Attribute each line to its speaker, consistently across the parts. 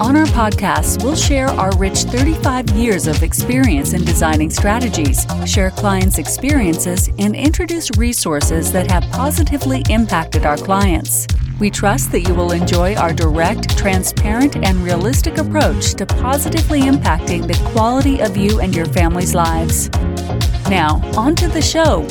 Speaker 1: On our podcast, we'll share our rich 35 years of experience in designing strategies, share clients' experiences, and introduce resources that have positively impacted our clients. We trust that you will enjoy our direct, transparent, and realistic approach to positively impacting the quality of you and your family's lives. Now, on to the show.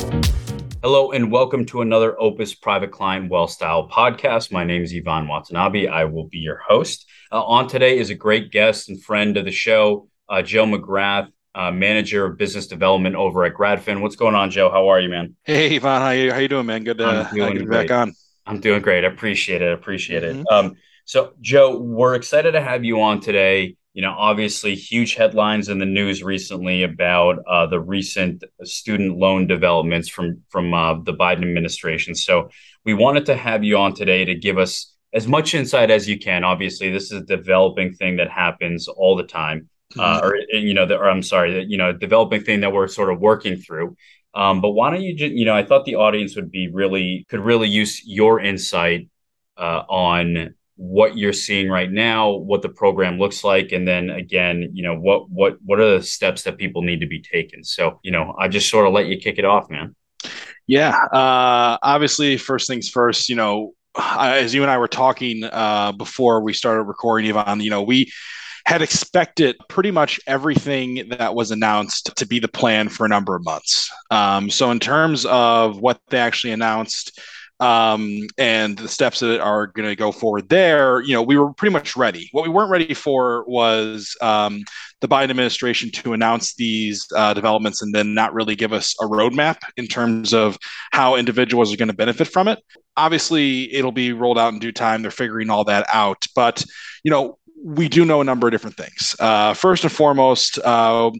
Speaker 2: Hello and welcome to another Opus Private Client Wealth Style podcast. My name is Ivan Watanabe. I will be your host. Uh, on today is a great guest and friend of the show, uh, Joe McGrath, uh, manager of business development over at GradFin. What's going on, Joe? How are you, man?
Speaker 3: Hey, Ivan. How you how you doing, man? Good to, good to be back on.
Speaker 2: I'm doing great. I appreciate it. Appreciate mm-hmm. it. Um, so, Joe, we're excited to have you on today you know, obviously huge headlines in the news recently about uh, the recent student loan developments from from uh, the Biden administration. So we wanted to have you on today to give us as much insight as you can. Obviously, this is a developing thing that happens all the time, uh, mm-hmm. or you know, the, or I'm sorry, you know, developing thing that we're sort of working through. Um, but why don't you just, you know, I thought the audience would be really could really use your insight uh, on what you're seeing right now, what the program looks like, and then again, you know, what what what are the steps that people need to be taken. So, you know, I just sort of let you kick it off, man.
Speaker 3: Yeah, uh, obviously, first things first. You know, as you and I were talking uh, before we started recording, Ivan, you know, we had expected pretty much everything that was announced to be the plan for a number of months. Um, so, in terms of what they actually announced um, and the steps that are going to go forward there, you know, we were pretty much ready. What we weren't ready for was um, the Biden administration to announce these uh, developments and then not really give us a roadmap in terms of how individuals are going to benefit from it. Obviously, it'll be rolled out in due time. They're figuring all that out, but you know, we do know a number of different things. Uh, first and foremost. Uh,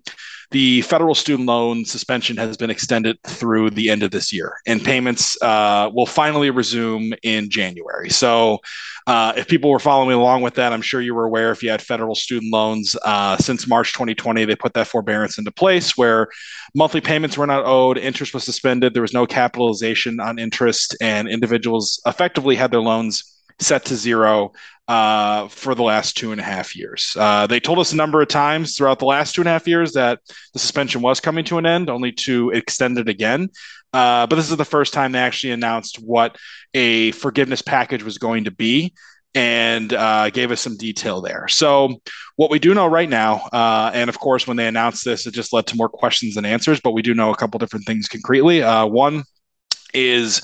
Speaker 3: the federal student loan suspension has been extended through the end of this year, and payments uh, will finally resume in January. So, uh, if people were following along with that, I'm sure you were aware if you had federal student loans uh, since March 2020, they put that forbearance into place where monthly payments were not owed, interest was suspended, there was no capitalization on interest, and individuals effectively had their loans set to zero uh, for the last two and a half years. Uh, they told us a number of times throughout the last two and a half years that the suspension was coming to an end, only to extend it again. Uh, but this is the first time they actually announced what a forgiveness package was going to be and uh, gave us some detail there. So, what we do know right now, uh, and of course, when they announced this, it just led to more questions than answers, but we do know a couple different things concretely. Uh, one is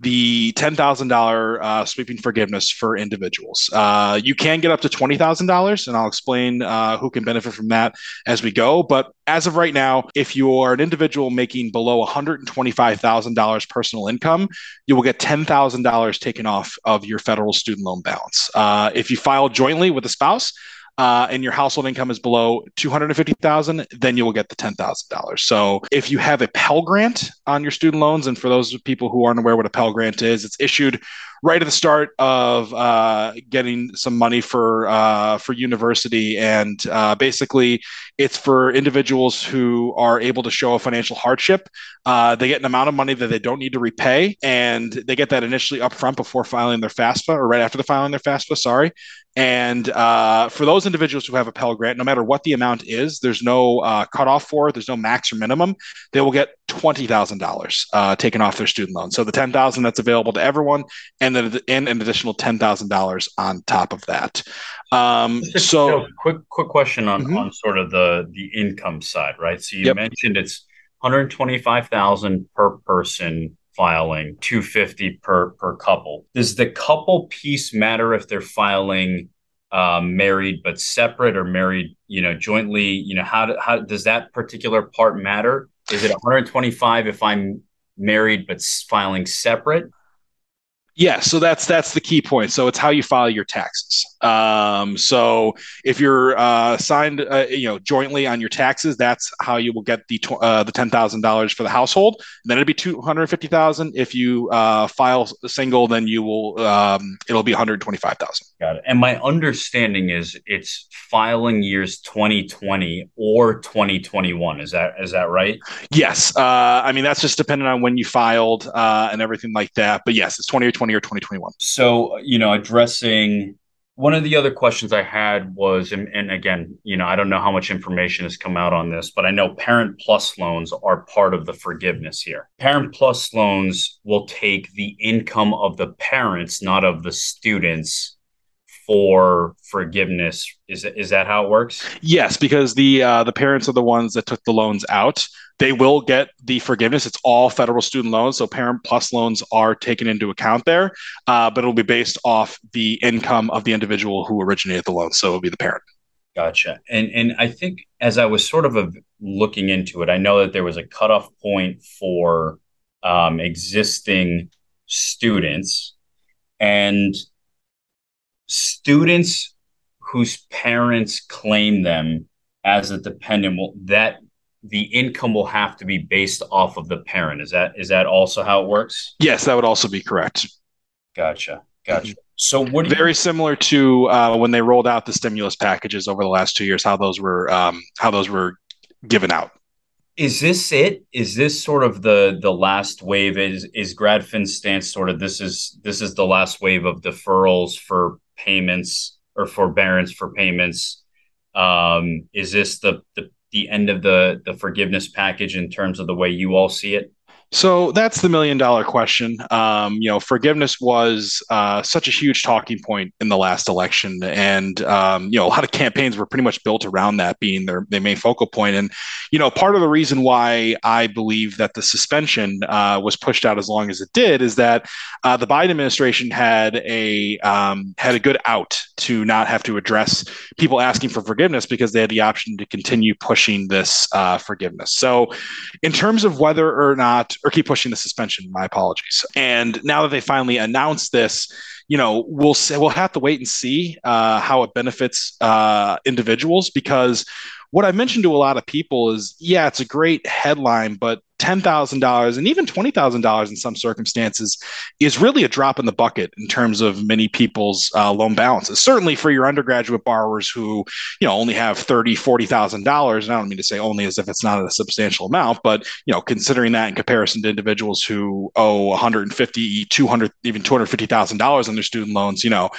Speaker 3: the $10,000 uh, sweeping forgiveness for individuals. Uh, you can get up to $20,000, and I'll explain uh, who can benefit from that as we go. But as of right now, if you are an individual making below $125,000 personal income, you will get $10,000 taken off of your federal student loan balance. Uh, if you file jointly with a spouse, uh, and your household income is below 250,000, then you will get the $10,000. So if you have a Pell Grant on your student loans, and for those people who aren't aware what a Pell Grant is, it's issued right at the start of uh, getting some money for uh, for university, and uh, basically it's for individuals who are able to show a financial hardship. Uh, they get an amount of money that they don't need to repay, and they get that initially upfront before filing their FAFSA or right after the filing their FAFSA. Sorry, and uh, for those individuals who have a Pell Grant, no matter what the amount is, there's no uh, cutoff for it. There's no max or minimum. They will get twenty thousand uh, dollars taken off their student loan. So the ten thousand that's available to everyone, and then and an additional ten thousand dollars on top of that. Um, so,
Speaker 2: quick quick question on mm-hmm. on sort of the the income side, right? So you yep. mentioned it's one hundred twenty five thousand per person filing 250 per per couple does the couple piece matter if they're filing um, married but separate or married you know jointly you know how, do, how does that particular part matter is it 125 if i'm married but filing separate
Speaker 3: Yeah, so that's that's the key point. So it's how you file your taxes. Um, so if you're uh, signed, uh, you know, jointly on your taxes, that's how you will get the tw- uh, the ten thousand dollars for the household. And then it'd be two hundred fifty thousand. If you uh, file single, then you will um, it'll be one hundred twenty five thousand.
Speaker 2: Got it. And my understanding is it's filing years twenty twenty or twenty twenty one. Is that is that right?
Speaker 3: Yes. Uh, I mean that's just dependent on when you filed uh, and everything like that. But yes, it's twenty or twenty or twenty twenty one.
Speaker 2: So you know, addressing one of the other questions I had was, and, and, again, you know, I don't know how much information has come out on this, but I know Parent Plus loans are part of the forgiveness here. Parent Plus loans will take the income of the parents, not of the students, for forgiveness. Is is that how it works?
Speaker 3: Yes, because the uh, the parents are the ones that took the loans out. They will get the forgiveness. It's all federal student loans, so Parent Plus loans are taken into account there, uh, but it'll be based off the income of the individual who originated the loan. So it'll be the parent.
Speaker 2: Gotcha. And and I think as I was sort of a, looking into it, I know that there was a cutoff point for um, existing students, and students whose parents claim them as a dependent will that the income will have to be based off of the parent. Is that is that also how it works?
Speaker 3: Yes that would also be correct.
Speaker 2: Gotcha gotcha. So what
Speaker 3: very you- similar to uh, when they rolled out the stimulus packages over the last two years how those were um, how those were given out.
Speaker 2: Is this it? Is this sort of the the last wave? Is is gradfin's stance sort of this is this is the last wave of deferrals for payments or forbearance for payments. Um, is this the, the the end of the the forgiveness package in terms of the way you all see it?
Speaker 3: So that's the million dollar question. Um, you know, forgiveness was uh, such a huge talking point in the last election, and um, you know, a lot of campaigns were pretty much built around that being their, their main focal point. And you know, part of the reason why I believe that the suspension uh, was pushed out as long as it did is that uh, the Biden administration had a um, had a good out to not have to address people asking for forgiveness because they had the option to continue pushing this uh, forgiveness. So, in terms of whether or not or keep pushing the suspension. My apologies. And now that they finally announced this, you know, we'll say, we'll have to wait and see uh, how it benefits uh, individuals because what I mentioned to a lot of people is, yeah, it's a great headline, but $10,000 and even $20,000 in some circumstances is really a drop in the bucket in terms of many people's uh, loan balances. Certainly for your undergraduate borrowers who, you know, only have $30,000, $40,000. And I don't mean to say only as if it's not a substantial amount, but, you know, considering that in comparison to individuals who owe 150, 200, even $250,000 on their student loans, you know,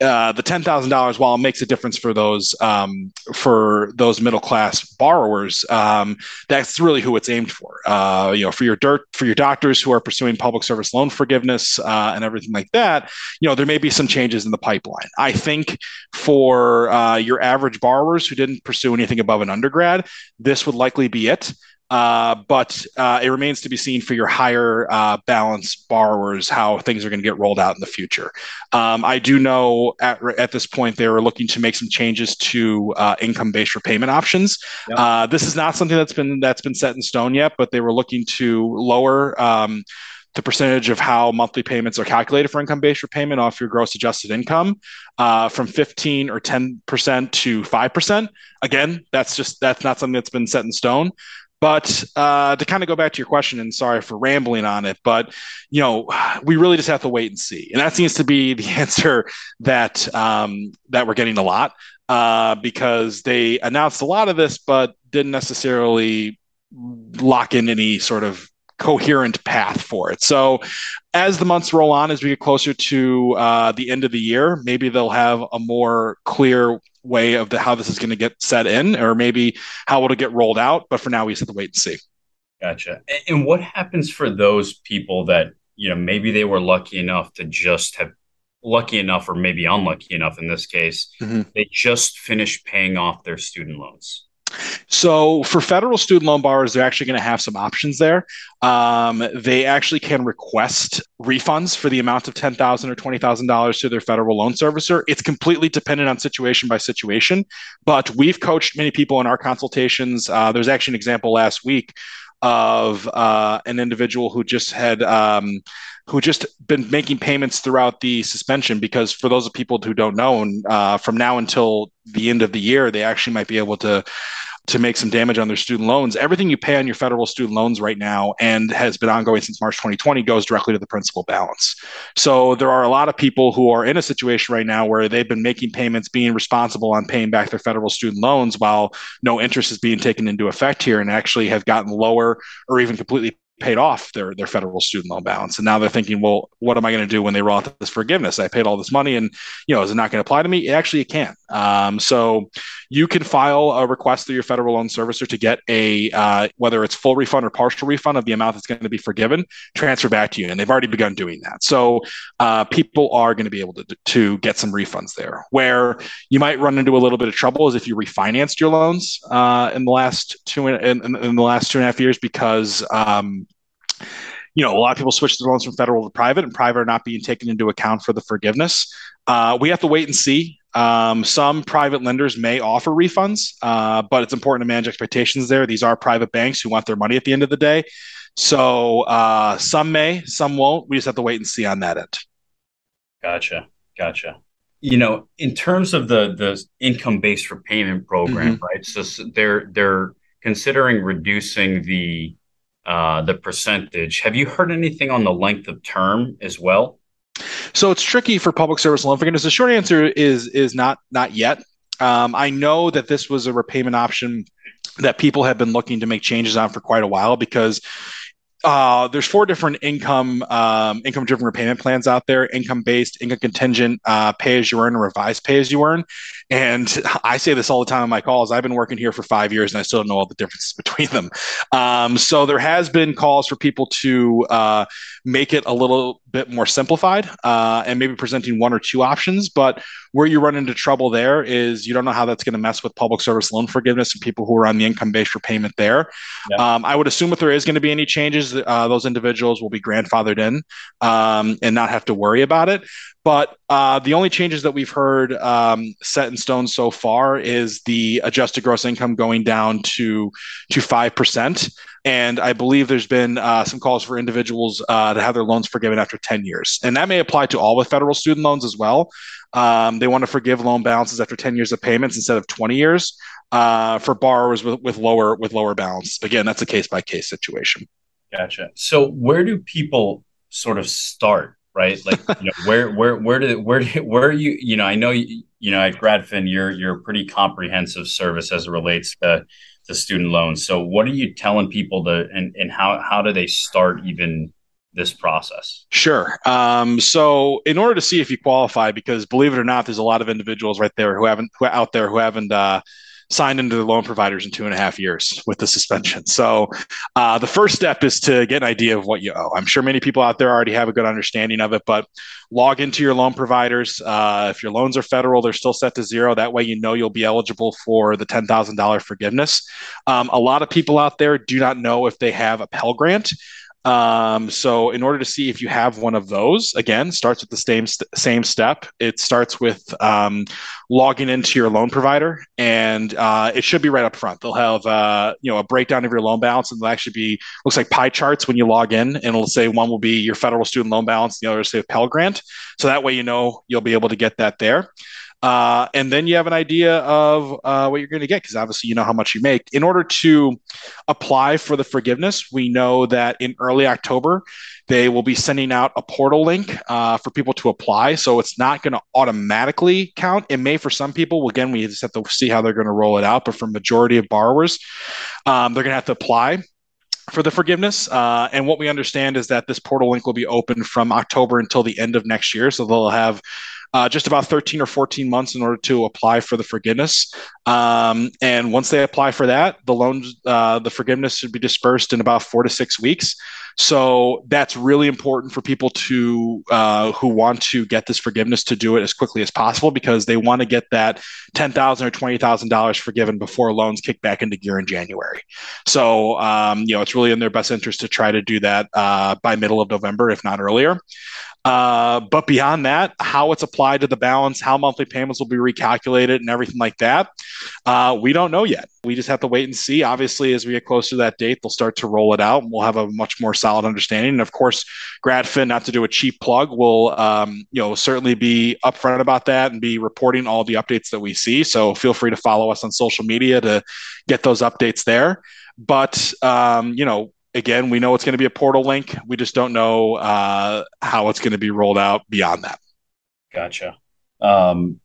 Speaker 3: uh, the ten thousand dollars, while it makes a difference for those um, for those middle class borrowers, um, that's really who it's aimed for. Uh, you know, for your dirt for your doctors who are pursuing public service loan forgiveness uh, and everything like that. You know, there may be some changes in the pipeline. I think for uh, your average borrowers who didn't pursue anything above an undergrad, this would likely be it. Uh, but uh, it remains to be seen for your higher uh, balance borrowers how things are going to get rolled out in the future. Um, I do know at, at this point they were looking to make some changes to uh, income-based repayment options. Yep. Uh, this is not something that's been that's been set in stone yet, but they were looking to lower. Um, the percentage of how monthly payments are calculated for income-based repayment off your gross adjusted income uh, from 15 or 10% to 5%. Again, that's just that's not something that's been set in stone. But uh, to kind of go back to your question, and sorry for rambling on it, but you know, we really just have to wait and see, and that seems to be the answer that um, that we're getting a lot uh, because they announced a lot of this, but didn't necessarily lock in any sort of coherent path for it. So, as the months roll on, as we get closer to uh, the end of the year, maybe they'll have a more clear way of the, how this is going to get set in, or maybe how it'll get rolled out. But for now, we just have to wait and see.
Speaker 2: Gotcha. And what happens for those people that you know maybe they were lucky enough to just have lucky enough, or maybe unlucky enough in this case, mm-hmm. they just finished paying off their student loans.
Speaker 3: So for federal student loan borrowers, they're actually going to have some options there. Um, they actually can request refunds for the amount of ten thousand or twenty thousand dollars to their federal loan servicer. It's completely dependent on situation by situation. But we've coached many people in our consultations. Uh, there's actually an example last week of uh, an individual who just had um, who just been making payments throughout the suspension because for those of people who don't know uh, from now until the end of the year they actually might be able to to make some damage on their student loans. Everything you pay on your federal student loans right now and has been ongoing since March 2020 goes directly to the principal balance. So there are a lot of people who are in a situation right now where they've been making payments, being responsible on paying back their federal student loans while no interest is being taken into effect here and actually have gotten lower or even completely paid off their their federal student loan balance. And now they're thinking well what am i going to do when they roll out this forgiveness? I paid all this money and you know is it not going to apply to me? Actually it can um, so you can file a request through your federal loan servicer to get a uh, whether it's full refund or partial refund of the amount that's going to be forgiven transfer back to you. And they've already begun doing that. So uh, people are going to be able to, to get some refunds there. Where you might run into a little bit of trouble is if you refinanced your loans uh, in the last two in, in, in, the last two and a half years because um, you know, a lot of people switch their loans from federal to private, and private are not being taken into account for the forgiveness. Uh, we have to wait and see. Um, some private lenders may offer refunds, uh, but it's important to manage expectations there. These are private banks who want their money at the end of the day. So uh, some may, some won't. We just have to wait and see on that end.
Speaker 2: Gotcha. Gotcha. You know, in terms of the the income based repayment program, mm-hmm. right? So they're they're considering reducing the the percentage. Have you heard anything on the length of term as well?
Speaker 3: So it's tricky for public service loan forgiveness. The short answer is is not not yet. Um, I know that this was a repayment option that people have been looking to make changes on for quite a while because uh, there's four different income um, income driven repayment plans out there: income based, income contingent, uh, pay as you earn, and revised pay as you earn. And I say this all the time on my calls. I've been working here for five years, and I still don't know all the differences between them. Um, so there has been calls for people to uh, make it a little bit more simplified uh, and maybe presenting one or two options. But where you run into trouble there is you don't know how that's going to mess with public service loan forgiveness and people who are on the income based repayment there. Yeah. Um, I would assume if there is going to be any changes, uh, those individuals will be grandfathered in um, and not have to worry about it. But uh, the only changes that we've heard um, set in stone so far is the adjusted gross income going down to to five percent, and I believe there's been uh, some calls for individuals uh, to have their loans forgiven after ten years, and that may apply to all the federal student loans as well. Um, they want to forgive loan balances after ten years of payments instead of twenty years uh, for borrowers with, with lower with lower balance. Again, that's a case by case situation.
Speaker 2: Gotcha. So where do people sort of start right? Like, you know, where, where, where did, where, where are you, you know, I know, you, you know, at GradFin, you're, you're pretty comprehensive service as it relates to, to student loans. So what are you telling people to, and, and how, how do they start even this process?
Speaker 3: Sure. Um, so in order to see if you qualify, because believe it or not, there's a lot of individuals right there who haven't, who out there who haven't, uh, signed into the loan providers in two and a half years with the suspension. So uh, the first step is to get an idea of what you owe. I'm sure many people out there already have a good understanding of it, but log into your loan providers. Uh, if your loans are federal, they're still set to zero. That way, you know you'll be eligible for the $10,000 forgiveness. Um, a lot of people out there do not know if they have a Pell Grant. Um, so in order to see if you have one of those, again, starts with the same same step. It starts with um, logging into your loan provider, and uh, it should be right up front. They'll have uh, you know a breakdown of your loan balance, and they'll actually be looks like pie charts when you log in, and it'll say one will be your federal student loan balance, and the other will say Pell Grant. So that way you know you'll be able to get that there. Uh, and then you have an idea of uh, what you're going to get because obviously you know how much you make. In order to apply for the forgiveness, we know that in early October, they will be sending out a portal link uh, for people to apply. So it's not going to automatically count. It may for some people. Again, we just have to see how they're going to roll it out. But for majority of borrowers, um, they're going to have to apply for the forgiveness. Uh, and what we understand is that this portal link will be open from October until the end of next year. So they'll have uh, just about 13 or 14 months in order to apply for the forgiveness. Um, and once they apply for that, the loans, uh, the forgiveness should be dispersed in about four to six weeks. So that's really important for people to uh, who want to get this forgiveness to do it as quickly as possible because they want to get that ten thousand or twenty thousand dollars forgiven before loans kick back into gear in January. So um, you know it's really in their best interest to try to do that uh, by middle of November, if not earlier. Uh, but beyond that, how it's applied to the balance, how monthly payments will be recalculated, and everything like that, uh, we don't know yet. We just have to wait and see. Obviously, as we get closer to that date, they'll start to roll it out, and we'll have a much more solid understanding. And of course, GradFin, not to do a cheap plug, will um, you know certainly be upfront about that and be reporting all the updates that we see. So feel free to follow us on social media to get those updates there. But um, you know, again, we know it's going to be a portal link. We just don't know uh, how it's going to be rolled out beyond that.
Speaker 2: Gotcha. Um,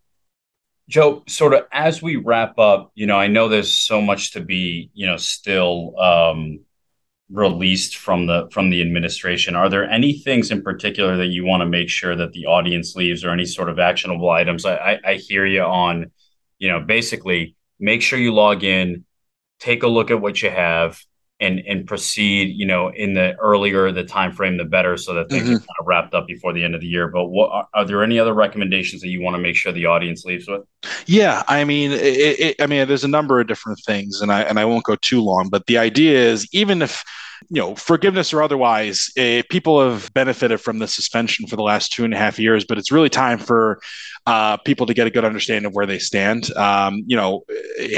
Speaker 2: Joe, sort of as we wrap up, you know, I know there's so much to be, you know, still um, released from the from the administration. Are there any things in particular that you want to make sure that the audience leaves, or any sort of actionable items? I, I, I hear you on, you know, basically make sure you log in, take a look at what you have, and and proceed you know in the earlier the time frame the better so that things mm-hmm. are kind of wrapped up before the end of the year but what are, are, there any other recommendations that you want to make sure the audience leaves with
Speaker 3: yeah i mean it, it, i mean there's a number of different things and i and i won't go too long but the idea is even if you know, forgiveness or otherwise, uh, people have benefited from the suspension for the last two and a half years, but it's really time for uh, people to get a good understanding of where they stand. Um, you know,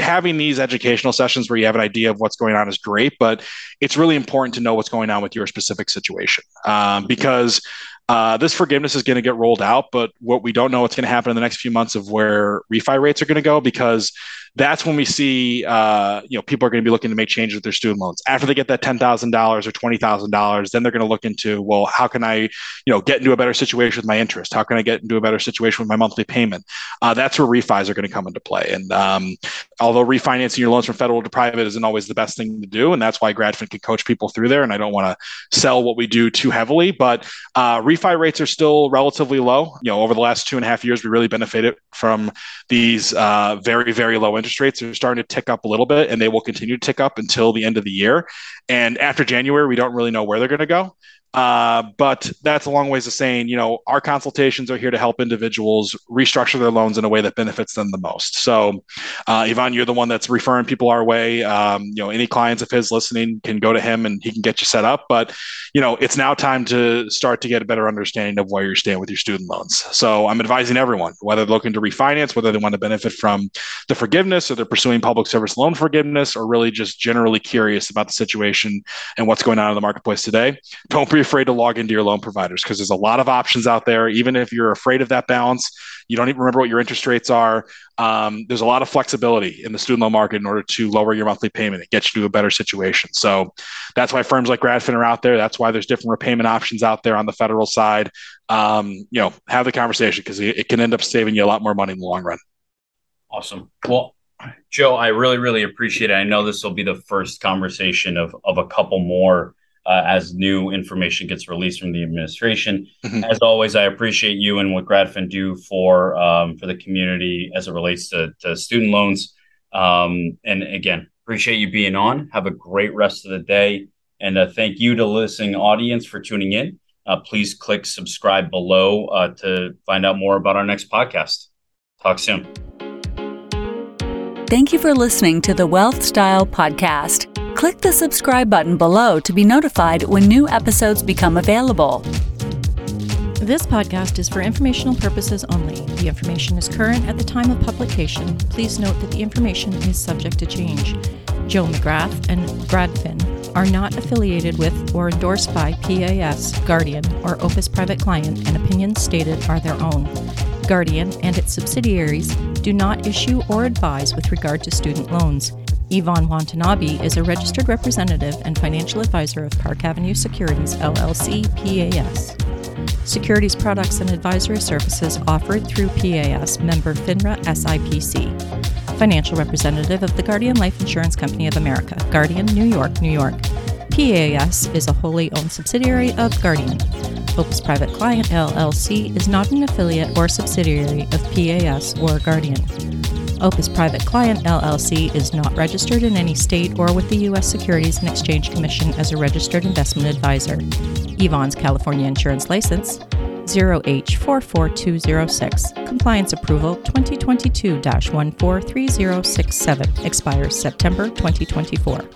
Speaker 3: having these educational sessions where you have an idea of what's going on is great, but it's really important to know what's going on with your specific situation um, because uh, this forgiveness is going to get rolled out, but what we don't know what's going to happen in the next few months of where refi rates are going to go because that's when we see uh, you know people are going to be looking to make changes with their student loans after they get that ten thousand dollars or twenty thousand dollars. Then they're going to look into well, how can I you know get into a better situation with my interest? How can I get into a better situation with my monthly payment? Uh, that's where refis are going to come into play. And um, although refinancing your loans from federal to private isn't always the best thing to do, and that's why GradFin can coach people through there. And I don't want to sell what we do too heavily, but uh, refi rates are still relatively low. You know, over the last two and a half years, we really benefited from these uh, very very low interest rates They're starting to tick up a little bit and they will continue to tick up until the end of the year. And after January, we don't really know where they're going to go. Uh, but that's a long ways of saying, you know, our consultations are here to help individuals restructure their loans in a way that benefits them the most. So, uh, Yvonne, you're the one that's referring people our way. Um, you know, any clients of his listening can go to him and he can get you set up. But, you know, it's now time to start to get a better understanding of where you're staying with your student loans. So, I'm advising everyone, whether they're looking to refinance, whether they want to benefit from the forgiveness or they're pursuing public service loan forgiveness, or really just generally curious about the situation and what's going on in the marketplace today. Don't be afraid to log into your loan providers because there's a lot of options out there. Even if you're afraid of that balance, you don't even remember what your interest rates are. Um, there's a lot of flexibility in the student loan market in order to lower your monthly payment and get you to a better situation. So that's why firms like GradFin are out there. That's why there's different repayment options out there on the federal side. Um, you know, have the conversation because it, it can end up saving you a lot more money in the long run.
Speaker 2: Awesome. Well, Joe, I really, really appreciate it. I know this will be the first conversation of, of a couple more uh, as new information gets released from the administration. Mm-hmm. As always, I appreciate you and what GradFin do for um, for the community as it relates to, to student loans. Um, and again, appreciate you being on. Have a great rest of the day, and uh, thank you to listening audience for tuning in. Uh, please click subscribe below uh, to find out more about our next podcast. Talk soon.
Speaker 1: Thank you for listening to the Wealth Style Podcast. Click the subscribe button below to be notified when new episodes become available.
Speaker 4: This podcast is for informational purposes only. The information is current at the time of publication. Please note that the information is subject to change. Joe McGrath and GradFin are not affiliated with or endorsed by PAS, Guardian, or Opus Private Client, and opinions stated are their own. Guardian and its subsidiaries do not issue or advise with regard to student loans. Yvonne Watanabe is a registered representative and financial advisor of Park Avenue Securities LLC PAS. Securities products and advisory services offered through PAS member FINRA SIPC. Financial representative of the Guardian Life Insurance Company of America, Guardian, New York, New York. PAS is a wholly owned subsidiary of Guardian. Opus Private Client LLC is not an affiliate or subsidiary of PAS or Guardian. Opus Private Client LLC is not registered in any state or with the U.S. Securities and Exchange Commission as a registered investment advisor. Yvonne's California Insurance License 0H44206. Compliance Approval 2022 143067. Expires September 2024.